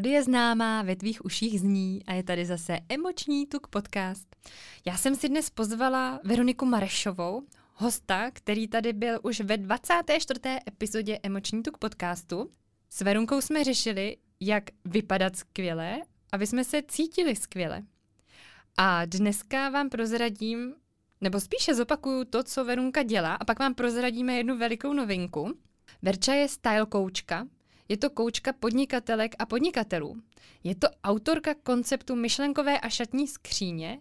Melodie známá, ve tvých uších zní a je tady zase Emoční tuk podcast. Já jsem si dnes pozvala Veroniku Marešovou, hosta, který tady byl už ve 24. epizodě Emoční tuk podcastu. S Verunkou jsme řešili, jak vypadat skvěle, aby jsme se cítili skvěle. A dneska vám prozradím, nebo spíše zopakuju to, co Verunka dělá a pak vám prozradíme jednu velikou novinku. Verča je style koučka, je to koučka podnikatelek a podnikatelů. Je to autorka konceptu myšlenkové a šatní skříně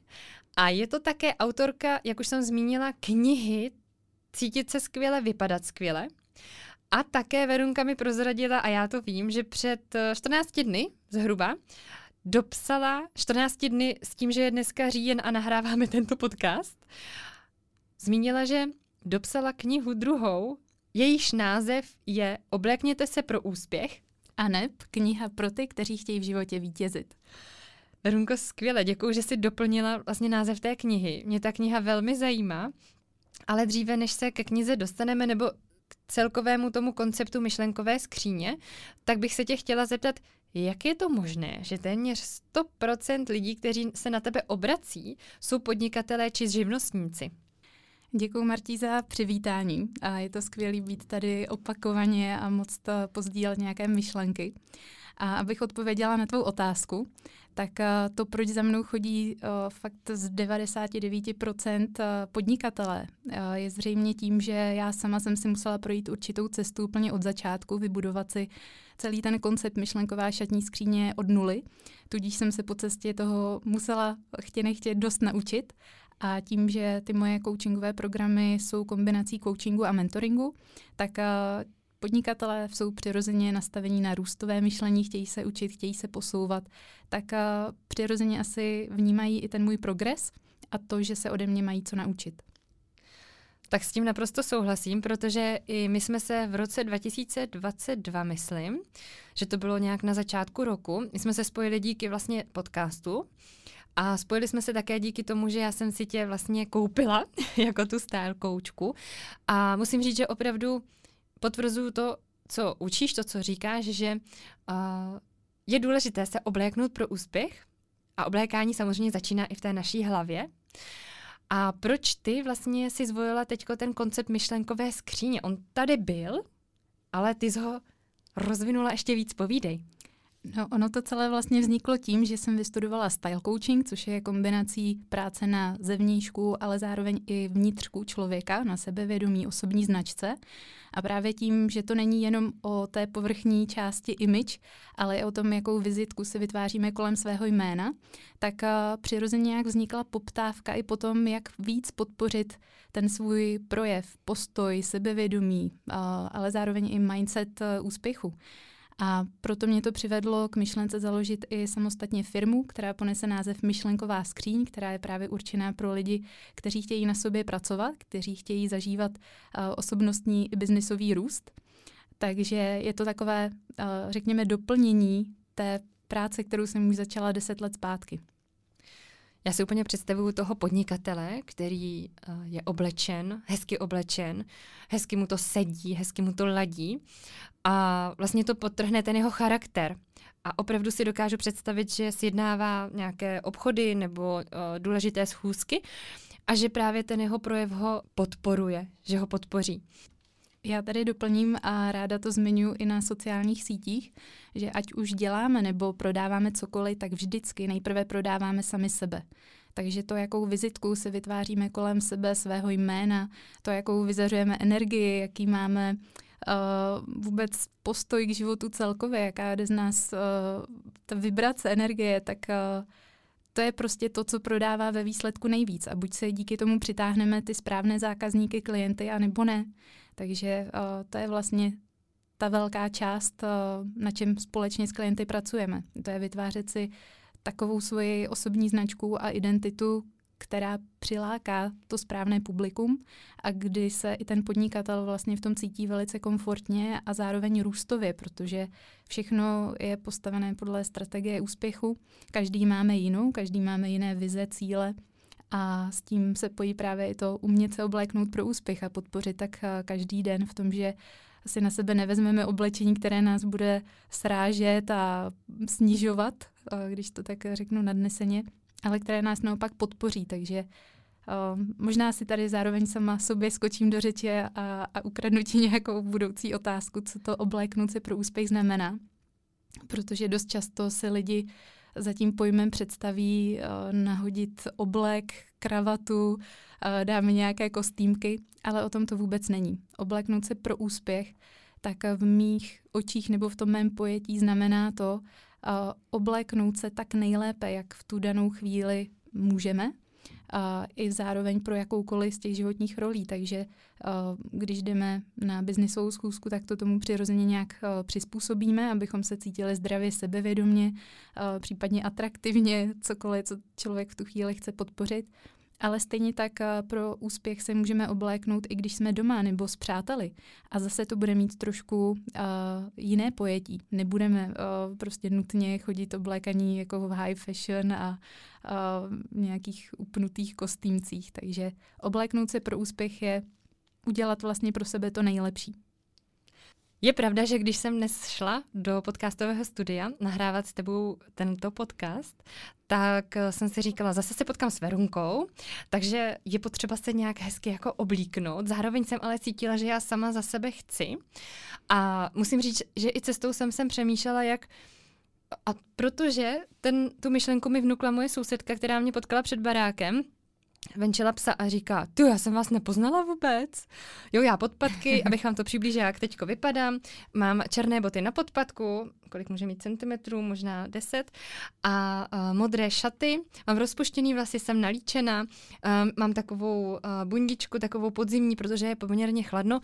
a je to také autorka, jak už jsem zmínila, knihy Cítit se skvěle, vypadat skvěle. A také Verunka mi prozradila, a já to vím, že před 14 eh, dny zhruba dopsala 14 dny s tím, že je dneska říjen a nahráváme tento podcast. Zmínila, že dopsala knihu druhou Jejíž název je Oblékněte se pro úspěch. A neb kniha pro ty, kteří chtějí v životě vítězit. Runko, skvěle, děkuji, že jsi doplnila vlastně název té knihy. Mě ta kniha velmi zajímá, ale dříve, než se ke knize dostaneme, nebo k celkovému tomu konceptu myšlenkové skříně, tak bych se tě chtěla zeptat, jak je to možné, že téměř 100% lidí, kteří se na tebe obrací, jsou podnikatelé či živnostníci? Děkuji Martí za přivítání a je to skvělé být tady opakovaně a moc to pozdílet nějaké myšlenky. A abych odpověděla na tvou otázku, tak eh, to, proč za mnou chodí uh, fakt z 99% eh, podnikatele, je zřejmě tím, že já sama jsem si musela projít určitou cestu úplně od začátku, vybudovat si celý ten koncept myšlenková šatní skříně od nuly. Tudíž jsem se po cestě toho musela chtě nechtě dost naučit a tím, že ty moje coachingové programy jsou kombinací coachingu a mentoringu, tak podnikatelé jsou přirozeně nastavení na růstové myšlení, chtějí se učit, chtějí se posouvat, tak přirozeně asi vnímají i ten můj progres a to, že se ode mě mají co naučit. Tak s tím naprosto souhlasím, protože i my jsme se v roce 2022, myslím, že to bylo nějak na začátku roku, my jsme se spojili díky vlastně podcastu a spojili jsme se také díky tomu, že já jsem si tě vlastně koupila jako tu style koučku. A musím říct, že opravdu potvrzuju to, co učíš, to, co říkáš, že uh, je důležité se obléknout pro úspěch. A oblékání samozřejmě začíná i v té naší hlavě. A proč ty vlastně si zvolila teď ten koncept myšlenkové skříně? On tady byl, ale ty jsi ho rozvinula ještě víc, povídej. No, ono to celé vlastně vzniklo tím, že jsem vystudovala style coaching, což je kombinací práce na zevníšku, ale zároveň i vnitřku člověka, na sebevědomí, osobní značce. A právě tím, že to není jenom o té povrchní části image, ale i o tom, jakou vizitku si vytváříme kolem svého jména, tak uh, přirozeně jak vznikla poptávka i potom, jak víc podpořit ten svůj projev, postoj, sebevědomí, uh, ale zároveň i mindset uh, úspěchu. A proto mě to přivedlo k myšlence založit i samostatně firmu, která ponese název Myšlenková skříň, která je právě určená pro lidi, kteří chtějí na sobě pracovat, kteří chtějí zažívat uh, osobnostní i biznisový růst. Takže je to takové, uh, řekněme, doplnění té práce, kterou jsem už začala deset let zpátky. Já si úplně představuju toho podnikatele, který uh, je oblečen, hezky oblečen, hezky mu to sedí, hezky mu to ladí a vlastně to podtrhne ten jeho charakter. A opravdu si dokážu představit, že sjednává nějaké obchody nebo uh, důležité schůzky a že právě ten jeho projev ho podporuje, že ho podpoří. Já tady doplním a ráda to zmiňuji i na sociálních sítích, že ať už děláme nebo prodáváme cokoliv, tak vždycky nejprve prodáváme sami sebe. Takže to, jakou vizitku si vytváříme kolem sebe, svého jména, to, jakou vyzařujeme energii, jaký máme uh, vůbec postoj k životu celkově, jaká jde z nás uh, ta vibrace energie, tak uh, to je prostě to, co prodává ve výsledku nejvíc. A buď se díky tomu přitáhneme ty správné zákazníky, klienty, anebo ne. Takže uh, to je vlastně ta velká část, uh, na čem společně s klienty pracujeme. To je vytvářet si takovou svoji osobní značku a identitu, která přiláká to správné publikum a kdy se i ten podnikatel vlastně v tom cítí velice komfortně a zároveň růstově, protože všechno je postavené podle strategie úspěchu. Každý máme jinou, každý máme jiné vize, cíle a s tím se pojí právě i to umět se obléknout pro úspěch a podpořit tak eh, každý den v tom, že si na sebe nevezmeme oblečení, které nás bude srážet a snižovat, když to tak řeknu nadneseně, ale které nás naopak podpoří. Takže Uh, možná si tady zároveň sama sobě skočím do řeči a, a ukradnu ti nějakou budoucí otázku, co to obléknout se pro úspěch znamená. Protože dost často se lidi za tím pojmem představí uh, nahodit oblek, kravatu, uh, dáme nějaké kostýmky, ale o tom to vůbec není. Obléknout se pro úspěch, tak v mých očích nebo v tom mém pojetí znamená to obléknout se tak nejlépe, jak v tu danou chvíli můžeme, a i zároveň pro jakoukoliv z těch životních rolí. Takže když jdeme na biznisovou schůzku, tak to tomu přirozeně nějak přizpůsobíme, abychom se cítili zdravě, sebevědomě, případně atraktivně, cokoliv, co člověk v tu chvíli chce podpořit. Ale stejně tak eh, pro úspěch se můžeme obléknout, i když jsme doma nebo s přáteli. A zase to bude mít trošku uh, jiné pojetí. Nebudeme uh, prostě nutně chodit oblékaní jako v high fashion a uh, nějakých upnutých kostýmcích. Takže obléknout se pro úspěch je udělat vlastně pro sebe to nejlepší. Je pravda, že když jsem dnes šla do podcastového studia nahrávat s tebou tento podcast, tak eh, jsem si říkala, zase se potkám s Verunkou, takže je potřeba se nějak hezky jako oblíknout. Zároveň jsem ale cítila, že já sama za sebe chci. A musím říct, že i cestou jsem sem přemýšlela, jak a protože ten, tu myšlenku mi vnukla moje sousedka, která mě potkala před barákem, venčila psa a říká, tu, já jsem vás nepoznala vůbec. Jo, já podpatky, abych vám to přiblížila, jak teďko vypadám. Mám černé boty na podpatku, kolik může mít centimetrů, možná 10, a uh, modré šaty. Mám rozpuštěný vlasy, jsem nalíčena, uh, mám takovou uh, bundičku, takovou podzimní, protože je poměrně chladno.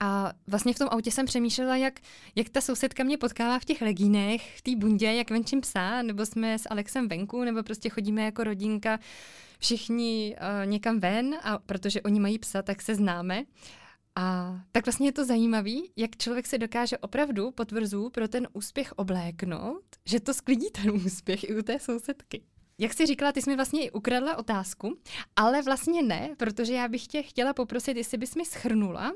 A vlastně v tom autě jsem přemýšlela, jak, jak ta sousedka mě potkává v těch legínech, v té bundě, jak venčím psa, nebo jsme s Alexem venku, nebo prostě chodíme jako rodinka všichni uh, někam ven, a protože oni mají psa, tak se známe. A tak vlastně je to zajímavé, jak člověk se dokáže opravdu, potvrzu, pro ten úspěch obléknout, že to sklidí ten úspěch i u té sousedky. Jak jsi říkala, ty jsi mi vlastně i ukradla otázku, ale vlastně ne, protože já bych tě chtěla poprosit, jestli bys mi schrnula,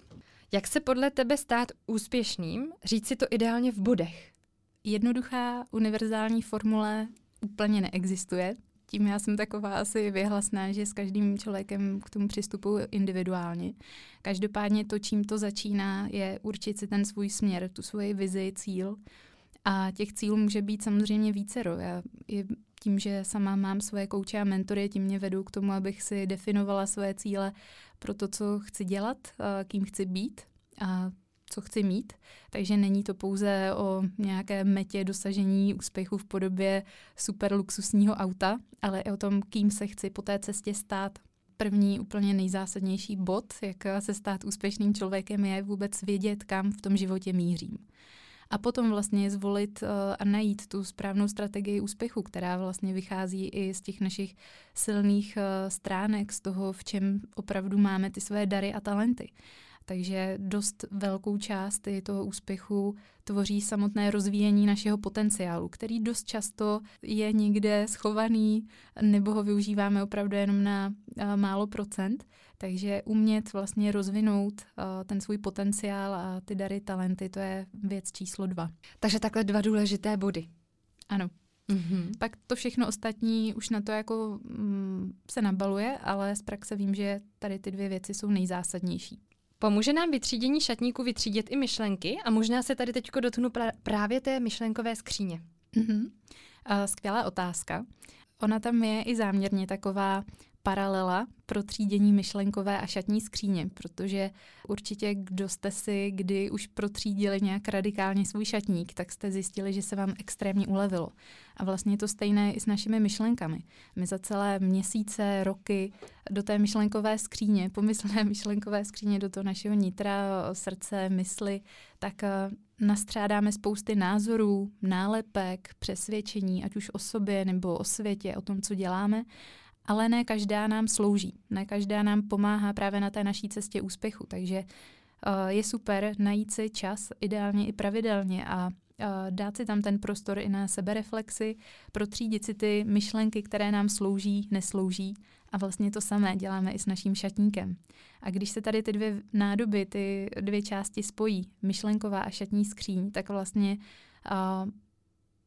jak se podle tebe stát úspěšným, říct si to ideálně v bodech. Jednoduchá univerzální formule úplně neexistuje tím já jsem taková asi vyhlasná, že s každým člověkem k tomu přistupuji individuálně. Každopádně to, čím to začíná, je určit si ten svůj směr, tu svoji vizi, cíl. A těch cílů může být samozřejmě vícero. Já je tím, že sama mám svoje kouče a mentory, tím mě vedou k tomu, abych si definovala své cíle pro to, co chci dělat, kým chci být a co chci mít. Takže není to pouze o nějaké metě dosažení úspěchu v podobě super luxusního auta, ale i o tom, kým se chci po té cestě stát. První úplně nejzásadnější bod, jak se stát úspěšným člověkem, je vůbec vědět, kam v tom životě mířím. A potom vlastně zvolit uh, a najít tu správnou strategii úspěchu, která vlastně vychází i z těch našich silných uh, stránek, z toho, v čem opravdu máme ty své dary a talenty. Takže dost velkou část toho úspěchu tvoří samotné rozvíjení našeho potenciálu, který dost často je někde schovaný nebo ho využíváme opravdu jenom na málo procent. Takže umět vlastně rozvinout ten svůj potenciál a ty dary, talenty, to je věc číslo dva. Takže takhle dva důležité body. Ano. Mm-hmm. Pak to všechno ostatní už na to jako mm, se nabaluje, ale z praxe vím, že tady ty dvě věci jsou nejzásadnější. Pomůže nám vytřídění šatníku vytřídit i myšlenky a možná se tady teď dotknu pra- právě té myšlenkové skříně. Mm-hmm. Uh, skvělá otázka. Ona tam je i záměrně taková paralela pro třídění myšlenkové a šatní skříně, protože určitě, kdo jste si kdy už protřídili nějak radikálně svůj šatník, tak jste zjistili, že se vám extrémně ulevilo. A vlastně je to stejné i s našimi myšlenkami. My za celé měsíce, roky do té myšlenkové skříně, pomyslné myšlenkové skříně, do toho našeho nitra, srdce, mysli, tak eh, nastřádáme spousty názorů, nálepek, přesvědčení, ať už o sobě nebo o světě, o tom, co děláme ale ne každá nám slouží, ne každá nám pomáhá právě na té naší cestě úspěchu, takže uh, je super najít si čas, ideálně i pravidelně a dát si tam ten prostor i na sebereflexy, protřídit si ty myšlenky, které nám slouží, neslouží. A vlastně to samé děláme i s naším šatníkem. A když se tady ty dvě nádoby, ty dvě části spojí, myšlenková a šatní skříň, tak vlastně uh,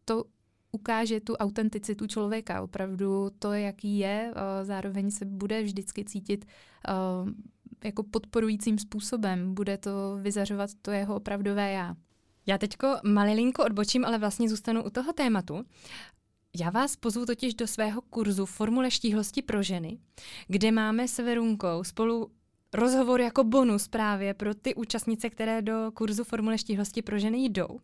to ukáže tu autenticitu člověka, opravdu to, jaký je, zároveň se bude vždycky cítit jako podporujícím způsobem, bude to vyzařovat to jeho opravdové já. Já teďko malilinko odbočím, ale vlastně zůstanu u toho tématu. Já vás pozvu totiž do svého kurzu Formule štíhlosti pro ženy, kde máme s Verunkou spolu rozhovor jako bonus právě pro ty účastnice, které do kurzu Formule štíhlosti pro ženy jdou.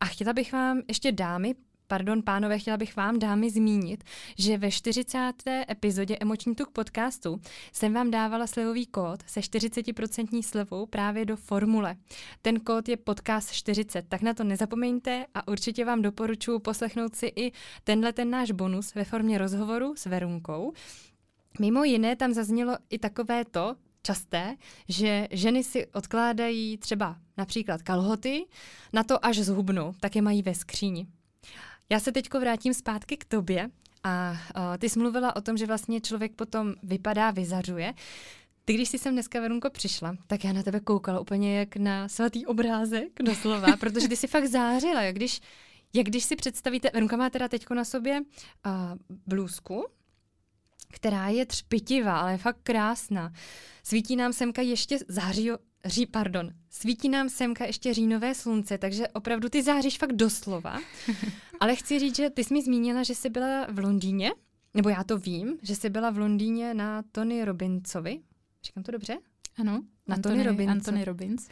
A chtěla bych vám ještě dámy pardon, pánové, chtěla bych vám dámy zmínit, že ve 40. epizodě Emoční tuk podcastu jsem vám dávala slevový kód se 40% slevou právě do formule. Ten kód je podcast 40, tak na to nezapomeňte a určitě vám doporučuji poslechnout si i tenhle ten náš bonus ve formě rozhovoru s Verunkou. Mimo jiné tam zaznělo i takové to, časté, že ženy si odkládají třeba například kalhoty na to, až zhubnou, tak je mají ve skříni. Já se teďko vrátím zpátky k tobě a uh, ty jsi mluvila o tom, že vlastně člověk potom vypadá, vyzařuje. Ty, když jsi sem dneska, Verunko, přišla, tak já na tebe koukala úplně jak na svatý obrázek, doslova, protože ty jsi fakt zářila, jak když, jak když si představíte, Verunka má teda teďko na sobě uh, blůzku, která je třpitivá, ale je fakt krásná. Svítí nám semka ještě září, ří, pardon, svítí nám semka ještě říjnové slunce, takže opravdu ty záříš fakt doslova. Ale chci říct, že ty jsi mi zmínila, že jsi byla v Londýně, nebo já to vím, že jsi byla v Londýně na Tony Robbinsovi. Říkám to dobře? Ano, na Antony, Tony Robbins. Antony Robbins.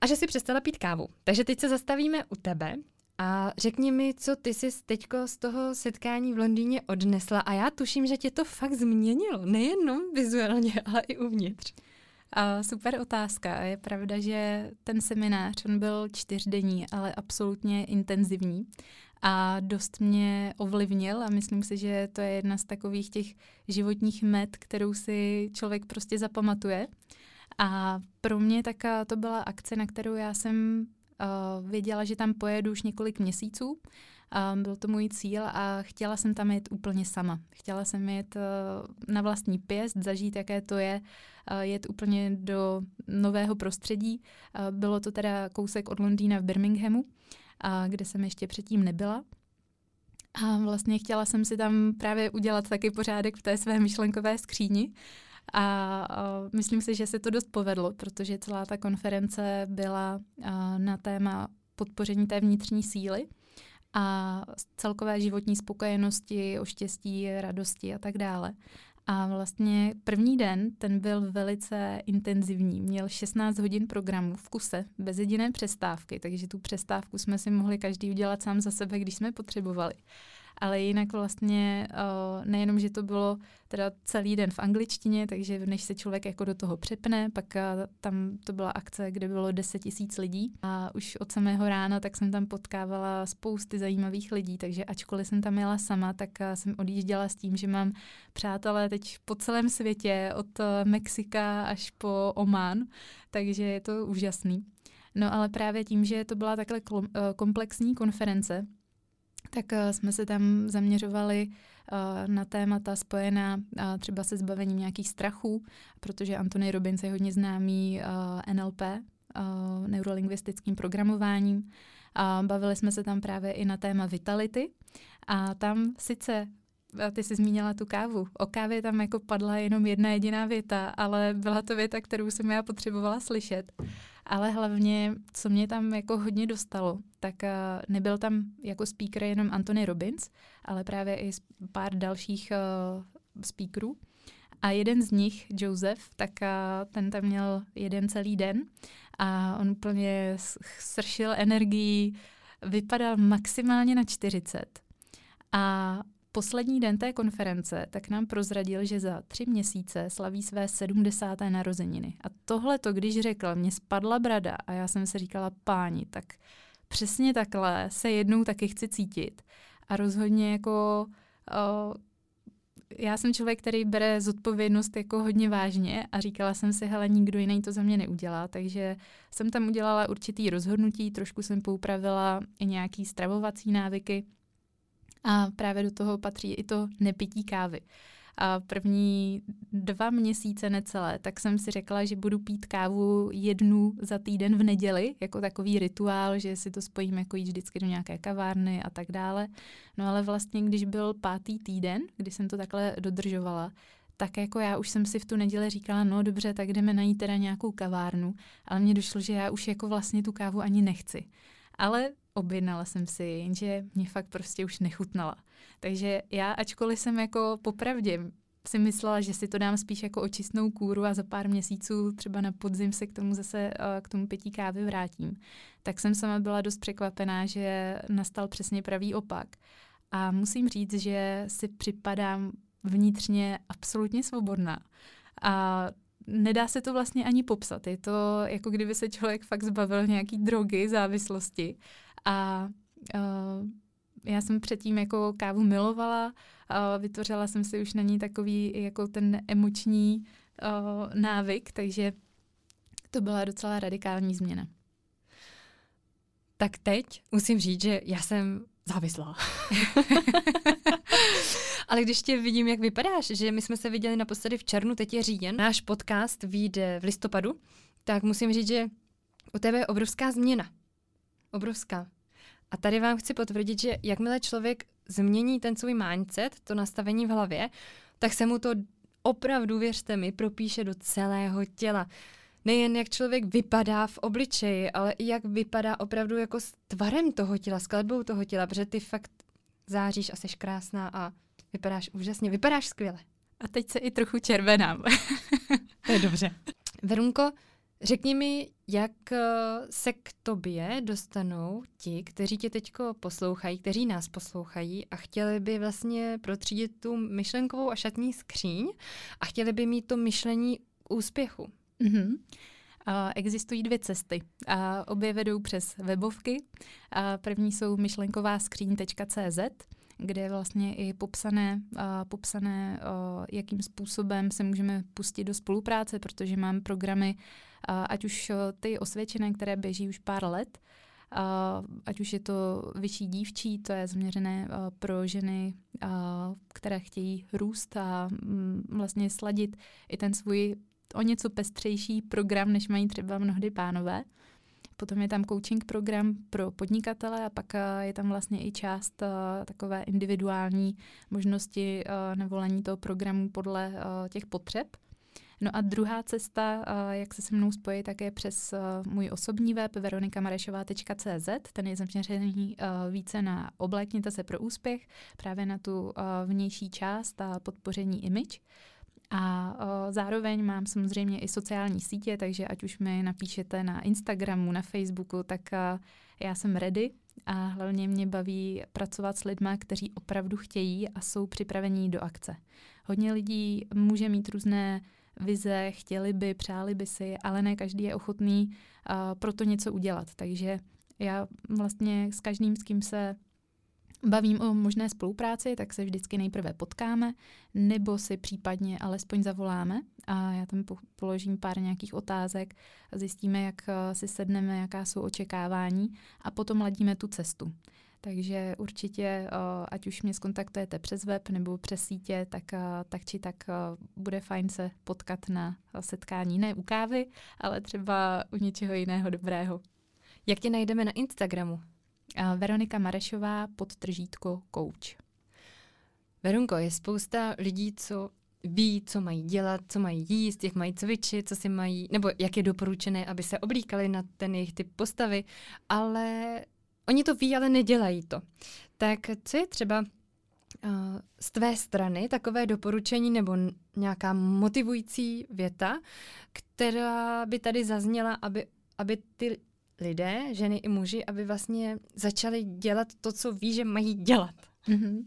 A že si přestala pít kávu. Takže teď se zastavíme u tebe a řekni mi, co ty jsi teďko z toho setkání v Londýně odnesla a já tuším, že tě to fakt změnilo, nejenom vizuálně, ale i uvnitř. A super otázka. Je pravda, že ten seminář, on byl čtyřdenní, ale absolutně intenzivní a dost mě ovlivnil a myslím si, že to je jedna z takových těch životních met, kterou si člověk prostě zapamatuje. A pro mě taká to byla akce, na kterou já jsem uh, věděla, že tam pojedu už několik měsíců. Uh, byl to můj cíl a chtěla jsem tam jet úplně sama. Chtěla jsem jet uh, na vlastní pěst, zažít, jaké to je uh, jet úplně do nového prostředí. Uh, bylo to teda kousek od Londýna v Birminghamu, uh, kde jsem ještě předtím nebyla. A vlastně chtěla jsem si tam právě udělat taky pořádek v té své myšlenkové skříni. A, a myslím si, že se to dost povedlo, protože celá ta konference byla a, na téma podpoření té vnitřní síly a celkové životní spokojenosti, o štěstí, radosti a tak dále. A vlastně první den, ten byl velice intenzivní. Měl 16 hodin programu v kuse, bez jediné přestávky, takže tu přestávku jsme si mohli každý udělat sám za sebe, když jsme potřebovali ale jinak vlastně uh, nejenom, že to bylo teda celý den v angličtině, takže než se člověk jako do toho přepne, pak uh, tam to byla akce, kde bylo 10 tisíc lidí a už od samého rána tak jsem tam potkávala spousty zajímavých lidí, takže ačkoliv jsem tam jela sama, tak uh, jsem odjížděla s tím, že mám přátelé teď po celém světě, od Mexika až po Oman, takže je to úžasný. No ale právě tím, že to byla takhle komplexní konference, tak uh, jsme se tam zaměřovali uh, na témata spojená uh, třeba se zbavením nějakých strachů, protože Anthony Robbins je hodně známý NLP, neurolingvistickým programováním. A bavili jsme se tam právě i na téma vitality. A tam sice ty jsi zmínila tu kávu. O kávě tam jako padla jenom jedna jediná věta, ale byla to věta, kterou jsem já potřebovala slyšet. Ale hlavně, co mě tam jako hodně dostalo, tak uh, nebyl tam jako speaker jenom Anthony Robbins, ale právě i pár dalších uh, speakerů. A jeden z nich, Joseph, tak uh, ten tam měl jeden celý den a on úplně sršil energii, vypadal maximálně na 40. A poslední den té konference tak nám prozradil, že za tři měsíce slaví své 70. narozeniny. A tohle to, když řekl, mě spadla brada a já jsem se říkala, páni, tak přesně takhle se jednou taky chci cítit. A rozhodně jako uh, já jsem člověk, který bere zodpovědnost jako hodně vážně a říkala jsem si, hele, nikdo jiný to za mě neudělá, takže jsem tam udělala určitý rozhodnutí, trošku jsem poupravila i nějaký stravovací návyky a právě do toho patří i to nepití kávy a první dva měsíce necelé, tak jsem si řekla, že budu pít kávu jednu za týden v neděli, jako takový rituál, že si to spojím jako jít vždycky do nějaké kavárny a tak dále. No ale vlastně, když byl pátý týden, kdy jsem to takhle dodržovala, tak jako já už jsem si v tu neděli říkala, no dobře, tak jdeme najít teda nějakou kavárnu, ale mně došlo, že já už jako vlastně tu kávu ani nechci. Ale objednala jsem si, jenže mě fakt prostě už nechutnala. Takže já, ačkoliv jsem jako popravdě si myslela, že si to dám spíš jako očistnou kůru a za pár měsíců třeba na podzim se k tomu zase k tomu pití kávy vrátím, tak jsem sama byla dost překvapená, že nastal přesně pravý opak. A musím říct, že si připadám vnitřně absolutně svobodná. A nedá se to vlastně ani popsat. Je to jako kdyby se člověk fakt zbavil nějaký drogy, závislosti a uh, já jsem předtím jako kávu milovala, a vytvořila jsem si už na ní takový jako ten emoční uh, návyk, takže to byla docela radikální změna. Tak teď musím říct, že já jsem závislá. Ale když tě vidím, jak vypadáš, že my jsme se viděli naposledy v červnu, teď je říjen, náš podcast vyjde v listopadu, tak musím říct, že u tebe je obrovská změna. Obrovská. A tady vám chci potvrdit, že jakmile člověk změní ten svůj mindset, to nastavení v hlavě, tak se mu to opravdu, věřte mi, propíše do celého těla. Nejen jak člověk vypadá v obličeji, ale i jak vypadá opravdu jako s tvarem toho těla, s kletbou toho těla, protože ty fakt záříš a jsi krásná a vypadáš úžasně, vypadáš skvěle. A teď se i trochu červenám. to je dobře. Verunko, Řekni mi, jak eh, se k tobě dostanou ti, kteří tě teď poslouchají, kteří nás poslouchají a chtěli by vlastně protřídit tu myšlenkovou a šatní skříň a chtěli by mít to myšlení úspěchu. Mm-hmm. Uh, existují dvě cesty. Uh, obě vedou přes webovky. Uh, první jsou myšlenková skříň.cz, kde je vlastně i popsané, uh, popsané uh, jakým způsobem se můžeme pustit do spolupráce, protože mám programy ať už ty osvědčené, které běží už pár let, ať už je to vyšší dívčí, to je zaměřené pro ženy, které chtějí růst a mm, vlastně sladit i ten svůj o něco pestřejší program, než mají třeba mnohdy pánové. Potom je tam coaching program pro podnikatele a pak je tam vlastně i část takové individuální možnosti nevolení toho programu podle těch potřeb. No a druhá cesta, jak se se mnou spojit, tak je přes můj osobní web veronikamarešová.cz. Ten je zaměřený více na oblékněte se pro úspěch, právě na tu vnější část a podpoření image. A o, zároveň mám samozřejmě i sociální sítě, takže ať už mi napíšete na Instagramu, na Facebooku, tak a, já jsem ready a hlavně mě baví pracovat s lidmi, kteří opravdu chtějí a jsou připravení do akce. Hodně lidí může mít různé vize, chtěli by, přáli by si, ale ne každý je ochotný uh, pro to něco udělat. Takže já vlastně s každým, s kým se bavím o možné spolupráci, tak se vždycky nejprve potkáme, nebo si případně alespoň zavoláme a já tam položím pár nějakých otázek, zjistíme, jak si sedneme, jaká jsou očekávání a potom ladíme tu cestu. Takže určitě, eh, ať už mě skontaktujete přes web nebo přes sítě, tak, eh, tak či tak eh, bude fajn se potkat na setkání. Ne u kávy, ale třeba u něčeho jiného dobrého. Jak tě najdeme na Instagramu? Veronika Marešová, podtržítko coach. Veronko, je spousta lidí, co ví, co mají dělat, co mají jíst, jak mají cvičit, co si mají, nebo jak je doporučené, aby se oblíkali na ten jejich typ postavy, ale Oni to ví, ale nedělají to. Tak co je třeba uh, z tvé strany takové doporučení nebo nějaká motivující věta, která by tady zazněla, aby, aby ty lidé, ženy i muži, aby vlastně začali dělat to, co ví, že mají dělat. Mm-hmm.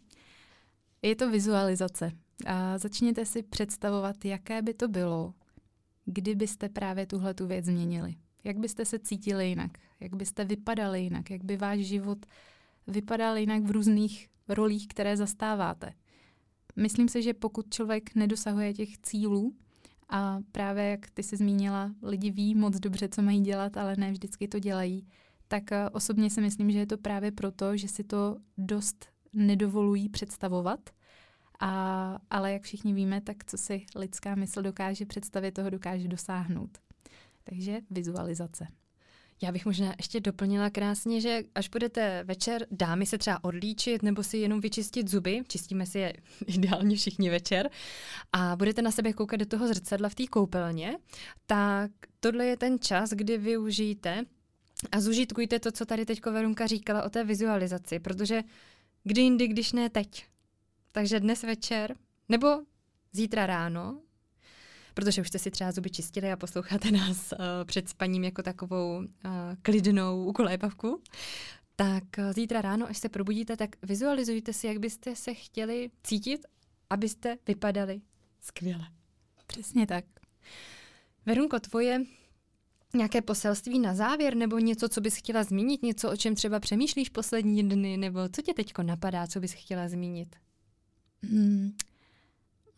Je to vizualizace. A začněte si představovat, jaké by to bylo, kdybyste právě tuhle tu věc změnili. Jak byste se cítili jinak? Jak byste vypadali jinak? Jak by váš život vypadal jinak v různých rolích, které zastáváte? Myslím si, že pokud člověk nedosahuje těch cílů, a právě jak ty jsi zmínila, lidi ví moc dobře, co mají dělat, ale ne vždycky to dělají, tak eh, osobně si myslím, že je to právě proto, že si to dost nedovolují představovat. A, ale jak všichni víme, tak co si lidská mysl dokáže představit, toho dokáže dosáhnout. Takže vizualizace. Já bych možná ještě doplnila krásně, že až budete večer dámy se třeba odlíčit nebo si jenom vyčistit zuby, čistíme si je ideálně všichni večer, a budete na sebe koukat do toho zrcadla v té koupelně, tak tohle je ten čas, kdy využijete a zužitkujte to, co tady teď Verunka říkala o té vizualizaci, protože kdy jindy, když ne teď. Takže dnes večer, nebo zítra ráno, protože už jste si třeba zuby čistili a posloucháte nás uh, před spaním jako takovou uh, klidnou ukolépavku, tak uh, zítra ráno, až se probudíte, tak vizualizujte si, jak byste se chtěli cítit, abyste vypadali skvěle. Přesně tak. Verunko, tvoje nějaké poselství na závěr nebo něco, co bys chtěla zmínit, něco, o čem třeba přemýšlíš poslední dny, nebo co tě teď napadá, co bys chtěla zmínit? Hmm.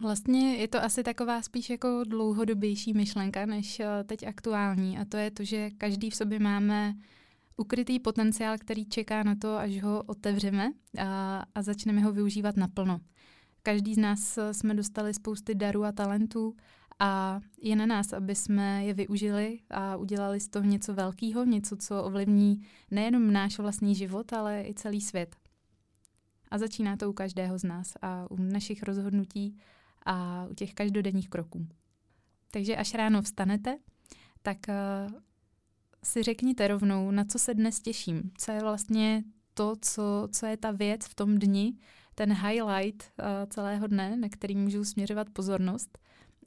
Vlastně je to asi taková spíš jako dlouhodobější myšlenka než eh, teď aktuální a to je to, že každý v sobě máme ukrytý potenciál, který čeká na to, až ho otevřeme a, a začneme ho využívat naplno. Každý z nás eh, jsme dostali spousty darů a talentů a je na nás, aby jsme je využili a udělali z toho něco velkého, něco, co ovlivní nejenom náš vlastní život, ale i celý svět. A začíná to u každého z nás a u našich rozhodnutí a u těch každodenních kroků. Takže až ráno vstanete, tak uh, si řekněte rovnou, na co se dnes těším. Co je vlastně to, co, co je ta věc v tom dni, ten highlight uh, celého dne, na který můžu směřovat pozornost.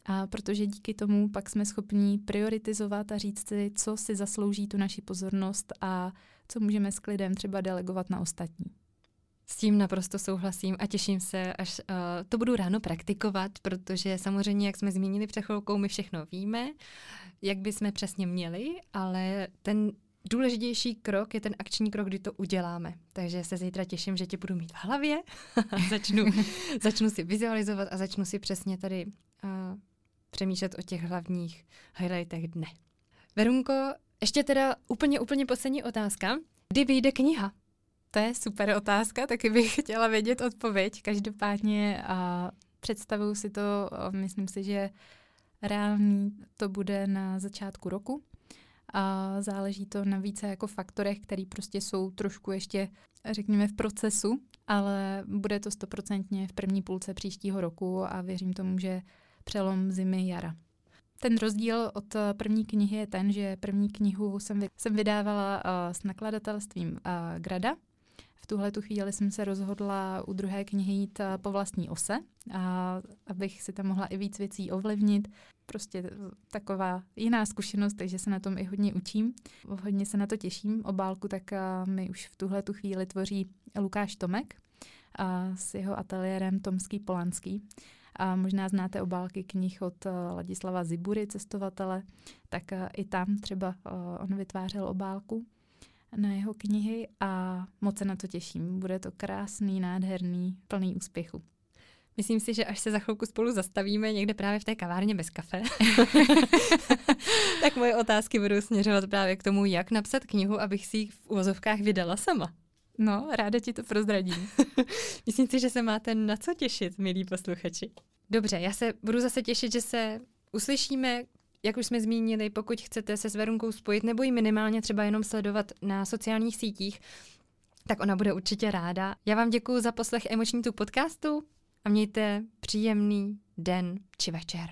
A protože díky tomu pak jsme schopni prioritizovat a říct si, co si zaslouží tu naši pozornost a co můžeme s klidem třeba delegovat na ostatní. S tím naprosto souhlasím a těším se, až uh, to budu ráno praktikovat, protože samozřejmě, jak jsme zmínili před chvilkou, my všechno víme, jak bychom přesně měli, ale ten důležitější krok je ten akční krok, kdy to uděláme. Takže se zítra těším, že tě budu mít v hlavě a začnu, začnu si vizualizovat a začnu si přesně tady uh, přemýšlet o těch hlavních highlightech dne. Verunko, ještě teda úplně, úplně poslední otázka. Kdy vyjde kniha? To je super otázka, taky bych chtěla vědět odpověď. Každopádně a představuju si to, myslím si, že reálný to bude na začátku roku. A záleží to na více jako faktorech, které prostě jsou trošku ještě, řekněme, v procesu, ale bude to stoprocentně v první půlce příštího roku a věřím tomu, že přelom zimy, jara. Ten rozdíl od první knihy je ten, že první knihu jsem, jsem vydávala s nakladatelstvím Grada, v tuhle tu chvíli jsem se rozhodla u druhé knihy jít eh, po vlastní ose, a abych si tam mohla i víc věcí ovlivnit. Prostě taková jiná zkušenost, takže se na tom i hodně učím. Hodně se na to těším. Obálku tak eh, mi už v tuhle tu chvíli tvoří Lukáš Tomek a s jeho ateliérem Tomský Polanský. A možná znáte obálky knih od eh, Ladislava Zibury, cestovatele, tak i tam třeba on vytvářel obálku na jeho knihy a moc se na to těším. Bude to krásný, nádherný, plný úspěchu. Myslím si, že až se za chvilku spolu zastavíme někde právě v té kavárně bez kafe, tak moje otázky budou směřovat právě k tomu, jak napsat knihu, abych si ji v úvozovkách vydala sama. No, ráda ti to prozradím. Myslím si, že se máte na co těšit, milí posluchači. Dobře, já se budu zase těšit, že se uslyšíme jak už jsme zmínili, pokud chcete se s Verunkou spojit nebo ji minimálně třeba jenom sledovat na sociálních sítích, tak ona bude určitě ráda. Já vám děkuji za poslech Emoční tu podcastu a mějte příjemný den či večer.